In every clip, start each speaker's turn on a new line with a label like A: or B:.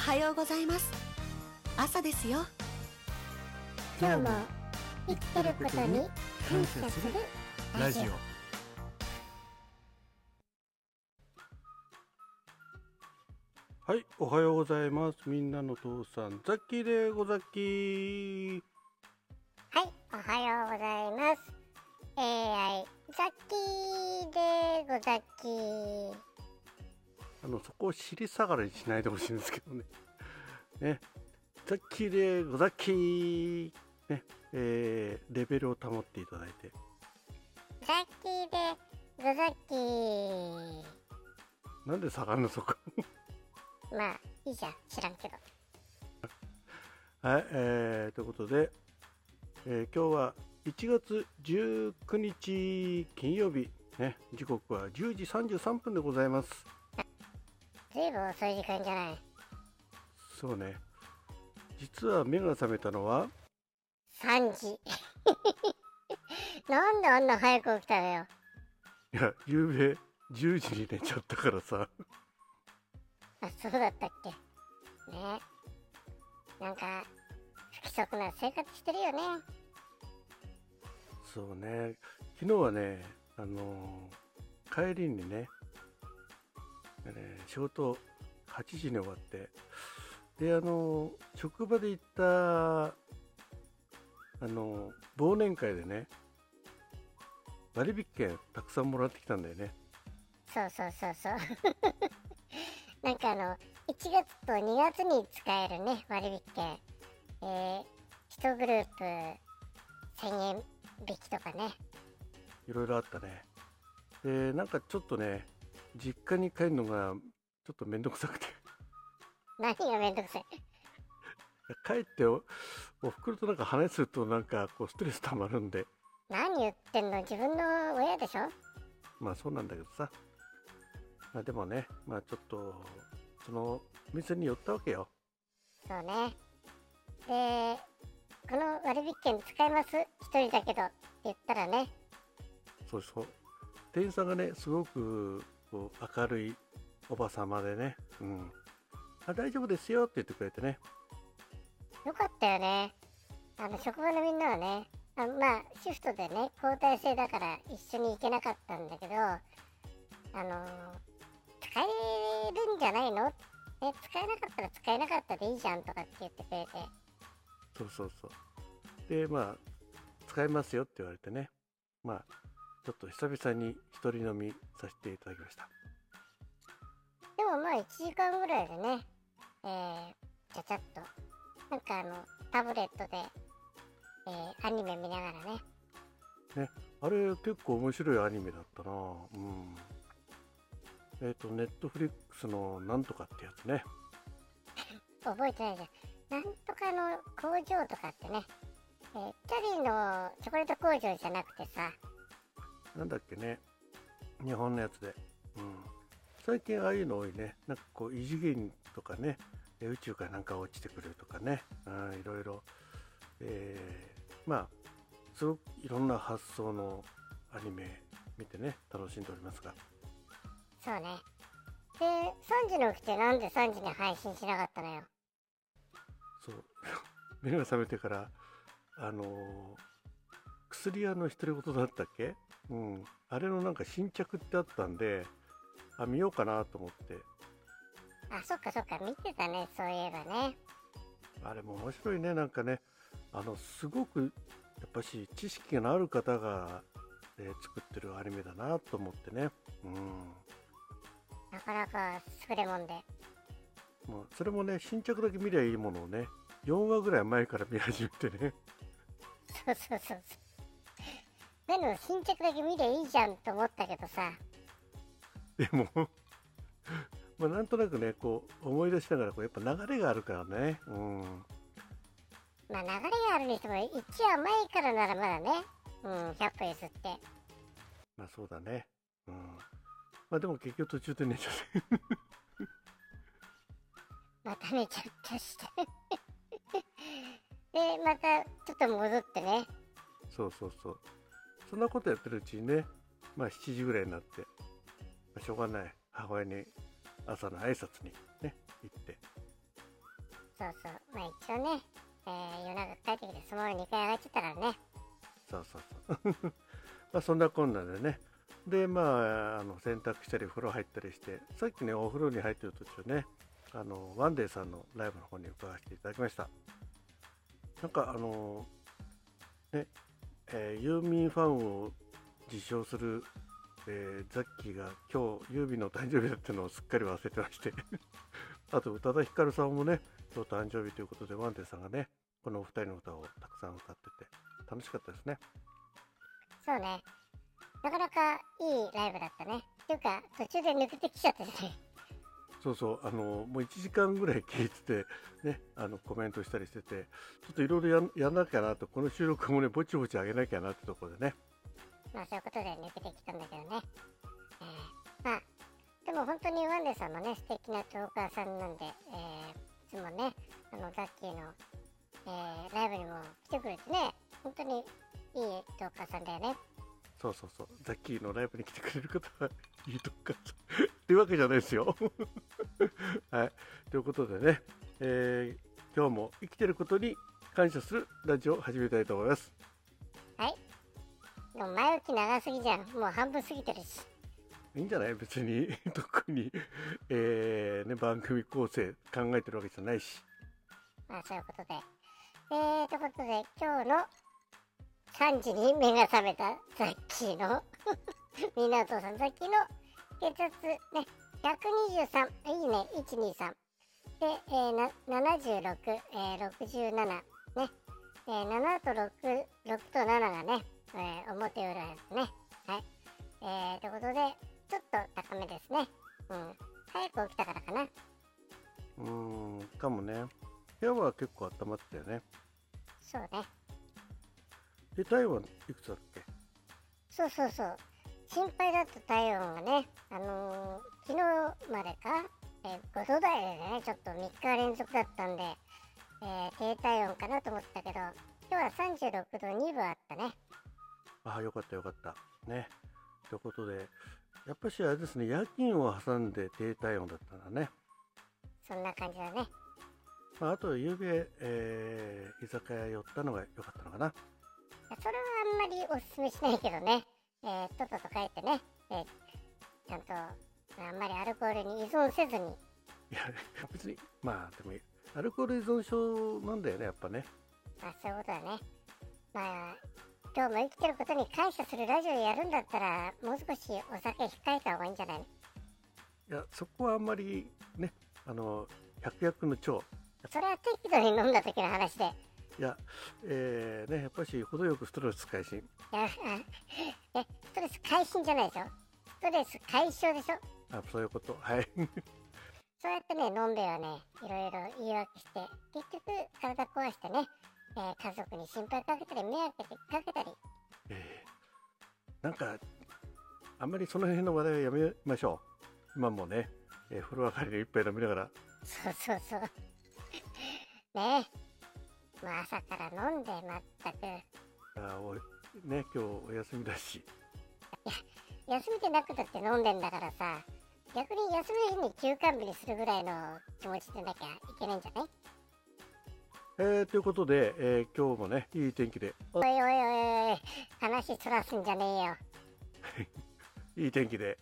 A: はようございます。朝ですよ。
B: 今日も生きてることに感謝するラジオ。
C: はい、おはようございます。みんなの父さん、ザッキーでござっきー。
B: はいおはようございます。AI ザッキーでござっきー
C: あの、そこを尻下がりにしないでほしいんですけどね。ね、ザッキーでござっきー。ね、えー、レベルを保っていただいて。
B: ザッキーでござっきー
C: なんで下がるのそこ？
B: まあいいじゃん知らんけど
C: はい、えー、ということで、えー今日は1月19日金曜日、ね、時刻は10時33分でございます。
B: ずいぶん遅い時間じゃない？
C: そうね。実は目が覚めたのは、
B: 3時。なんであんな早く起きたのよ？
C: いや、夕べ10時に寝ちゃったからさ。
B: あそうだったっけ？ね。なんか不規則な生活してるよね。
C: そうね。昨日はね、あのー帰りにね、えー仕事8時に終わって、で、あのー職場で行った、あのー忘年会でね、割引券たくさんもらってきたんだよね。
B: そうそうそうそう。なんかあの1月と2月に使えるね割引券。えー、1グループ1000円引きとかね。
C: いろいろあったね。で、なんかちょっとね、実家に帰るのがちょっとめんどくさくて。
B: 何がめんどくさい？
C: 帰っておおふくろとなんか話するとなんかこうストレス溜まるんで。
B: 何言ってんの？自分の親でしょ？
C: まあそうなんだけどさ。まあでもねまあちょっとそのお店に寄ったわけよ。
B: そうね。でこの割引券使えます？一人だけどって言ったらね。
C: そうそう。店員さんがねすごくこう明るいおばさまでね。うん。あ大丈夫ですよ。って言ってくれてね。
B: よかったよね。あの職場のみんなはねあまあシフトでね交代制だから一緒に行けなかったんだけどあのー使えるんじゃないの、ね、使えなかったら使えなかったでいいじゃんとかって言ってくれて。
C: そうそうそう。でまあ使えますよって言われてね。まあちょっと久々に一人飲みさせていただきました。
B: でもまあ1時間ぐらいでねえー、ちゃちゃっとなんかあのタブレットで、えーアニメ見ながらね。
C: あれ結構面白いアニメだったな。うん。えっ、とネットフリックスのなんとかってやつね。
B: 覚えてないじゃん。なんとかの工場とかってね、えー、キャリーのチョコレート工場じゃなくてさ、
C: なんだっけね。日本のやつで。うん。最近ああいうの多いね。なんかこう異次元とかね。え宇宙からなんか落ちてくるとかね。うんいろいろ。えーまあすごくいろんな発想のアニメ見てね楽しんでおりますが。
B: そうね。で、3時に起きてなんで3時に配信しなかったのよ。
C: そう。目が覚めてからあのー薬屋の独り言だったっけ？うん。あれのなんか新着ってあったんであ見ようかなと思って。
B: あ、そっかそっか、見てたね、そういえばね。
C: あれも面白いねなんかね。あのすごくやっぱし知識のある方が、えー作ってるアニメだなと思ってね。うん。
B: なかなか優れもんで。
C: もうそれもね新着だけ見りゃいいものをね4話ぐらい前から見始めてね。
B: そうそうそうそう。でも新着だけ見りゃいいじゃんと思ったけどさ、
C: でも まあなんとなくねこう思い出しながらこうやっぱ流れがあるからね。うん。
B: まあ流れがあるにしても1話前からならまだね、うん、100歩譲って。
C: まあそうだね。うん。まあでも結局途中で寝ちゃって。
B: また寝ちゃったし。で、またちょっと戻ってね。
C: そうそうそうそんなことやってるうちにねまあ7時ぐらいになって、まあしょうがない。母親に朝の挨拶にね行って。
B: そうそう。まあ一応ね、えー夜中帰ってきてそのまま2回上がっちゃったからね。
C: そうそうそう。まあそんなこんなでね。でまああの洗濯したり風呂入ったりしてさっきねお風呂に入ってる途中ねあのワンデーさんのライブの方に伺わせていただきました。なんかあのね、えーユーミンファンを自称する、えーザッキーが今日ユーミンの誕生日だっていうのをすっかり忘れてまして あと宇多田ヒカルさんもね今日誕生日ということでワンデーさんがねこのお二人の歌をたくさん歌ってて楽しかったですね
B: そうね。なかなかいいライブだったね。っていうか、途中で抜けてきちゃってね。
C: そうそうあのもう1時間ぐらい聞いててねあのコメントしたりしててちょっといろいろやんなきゃなとこの収録もねぼちぼち上げなきゃなってところでね
B: まあそういうことで抜けてきたんだけどね。えーまあ、でも本当にワンデーさんもね、素敵なトーカーさんなんで、えーいつもね、あの、ザッキーの、えーライブにも来てくれてね、本当にいいトーカーさんだよね。
C: そうそうそうザッキーのライブに来てくれる方はいいとこかっていうわけじゃないですよ はいということでね、えー今日も生きてることに感謝するラジオを始めたいと思います
B: はい。でも前置き長すぎじゃん。もう半分過ぎてるし。
C: いいんじゃない？別に 特に、えーね、番組構成考えてるわけじゃないし
B: まあそういうことで。えー、ということで、今日の3時に目が覚めたザッキーの、みんなお父さんザッキーの血圧ね、123、いいね、123。で、えー、な76、えー、67、ね、えー、7と6、6と7がね、えー、表裏ですね。はい。えー、ということで、ちょっと高めですね。うん。早く起きたからかな。
C: うーんかもね部屋は結構温まったよね
B: そうね。
C: で体温いくつだっけ？
B: そうそうそう。心配だった体温がね、あのー昨日までか、えー5度台でね、ちょっと3日連続だったんで、えー低体温かなと思ったけど、今日は36度2分あったね。
C: ああよかったよかった。ね。ということでやっぱしあれですね夜勤を挟んで低体温だったんだね、
B: そんな感じだね。
C: まあ、あと夕べ、えー居酒屋寄ったのが良かったのかな。
B: それはあんまりおすすめしないけどね、えーとっとと帰ってね、えーちゃんとあんまりアルコールに依存せずに、
C: いや別にまあでもアルコール依存症なんだよねやっぱね。
B: まあそういうことだね。まあ、今日も生きてることに感謝するラジオやるんだったら、もう少しお酒控えた方がいいんじゃないの？
C: いやそこはあんまりねあの百薬の長。
B: それは適度に飲んだ時の話で。
C: いやえーねやっぱし程よくストレス解消。
B: いや、あえ、ストレス解消じゃないでしょ？ストレス解消でしょ？
C: あそういうこと。はい。
B: そうやってね、飲んべえはね、いろいろ言い訳して、結局体壊してね、えー家族に心配かけたり、迷惑かけたり、
C: えーなんかあんまりその辺の話題はやめましょう。今もね、えー風呂上がりに一杯飲みながら。
B: そうそうそう。ね。え。もう朝から飲んでまったく。
C: あーおいね今日お休みだし。
B: 休みでなくたって飲んでんだからさ、逆に休みの日に休館日にするぐらいの気持ちでなきゃいけないんじゃない？
C: えーということで、えー今日もねいい天気で。
B: おいおいおいおい、話そらすんじゃねえよ。
C: いい天気で、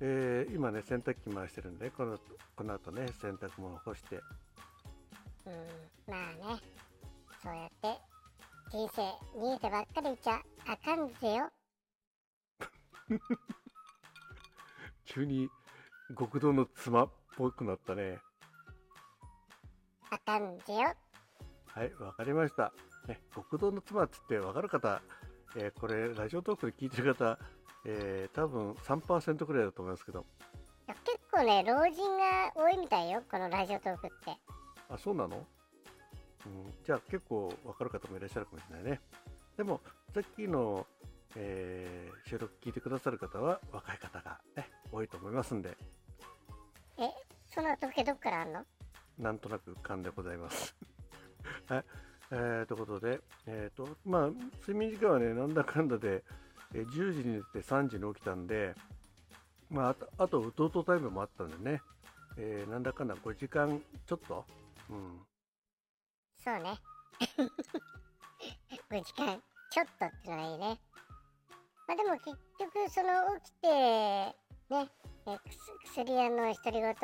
C: えー今ね洗濯機回してるんでこのこの後ね洗濯物干して。
B: うん、まあね、そうやって人生逃げてばっかりいちゃあかんぜよ。
C: 急に極道の妻っぽくなったね
B: あかんぜよ。
C: はいわかりました、ね、極道の妻っつってわかる方、えーこれラジオトークで聞いてる方、えー多分3%くらいだと思いますけど
B: 結構ね、老人が多いみたいよ、このラジオトークって。
C: あそうなの、うん、じゃあ結構わかる方もいらっしゃるかもしれないね。でもさっきの、えー収録聞いてくださる方は若い方がね多いと思いますんで。
B: え、その時計どっからあんの？
C: なんとなく勘でございます。はい。えー、ということで、えーと、まあ、睡眠時間はね、なんだかんだで、えー10時に寝て3時に起きたんで、まあ、あと、あと、うとうとタイムもあったんでね、えーなんだかんだ5時間ちょっと、うん、
B: そうね。5時間ちょっとってのがいいね。まあでも結局、その起きて、ね、え薬屋の独り言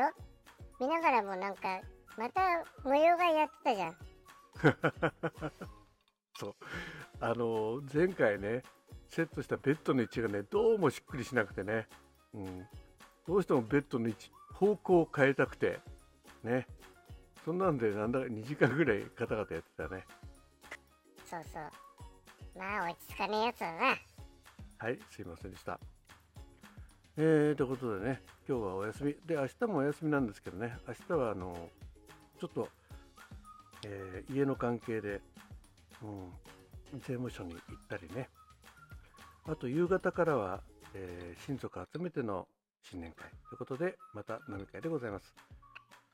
B: 見ながらもなんか、また模様がやってたじゃん。
C: そう。あの、前回ね、セットしたベッドの位置がね、どうもしっくりしなくてね。うん。どうしてもベッドの位置、方向を変えたくて、ね。そんなんで、なんだか2時間ぐらいガタガタやってたね。
B: そうそう。まあ、落ち着かねえやつだな。
C: はい、すいませんでした。えー、ということでね、今日はお休み。で、明日もお休みなんですけどね、明日はあの、ちょっと、えー、家の関係で、うん、税務署に行ったりね、あと夕方からは、えー、親族集めての新年会ということで、また飲み会でございます。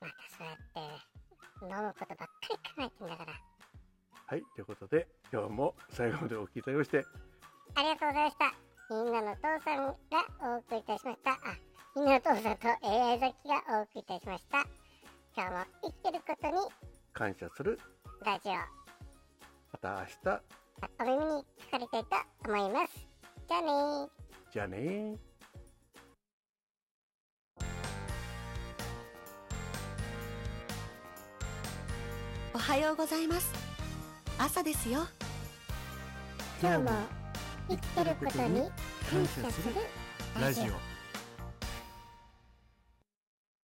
B: またそうやって、飲むことばっかり考えてんだから。
C: はい、ということで、今日も最後までお聞きいただきまして、
B: ありがとうございました。みんなの父さんがお送りいたしました。あ、みんなの父さんと AI ザキがお送りいたしました。今日も生きてることに
C: 感謝する。
B: ラジオ、
C: また明日。
B: お耳にかかりたいと思います。じゃあねー。
C: じゃあね
A: はようございます。朝ですよ。
B: 今日も生きてることに感謝する。ラジオ。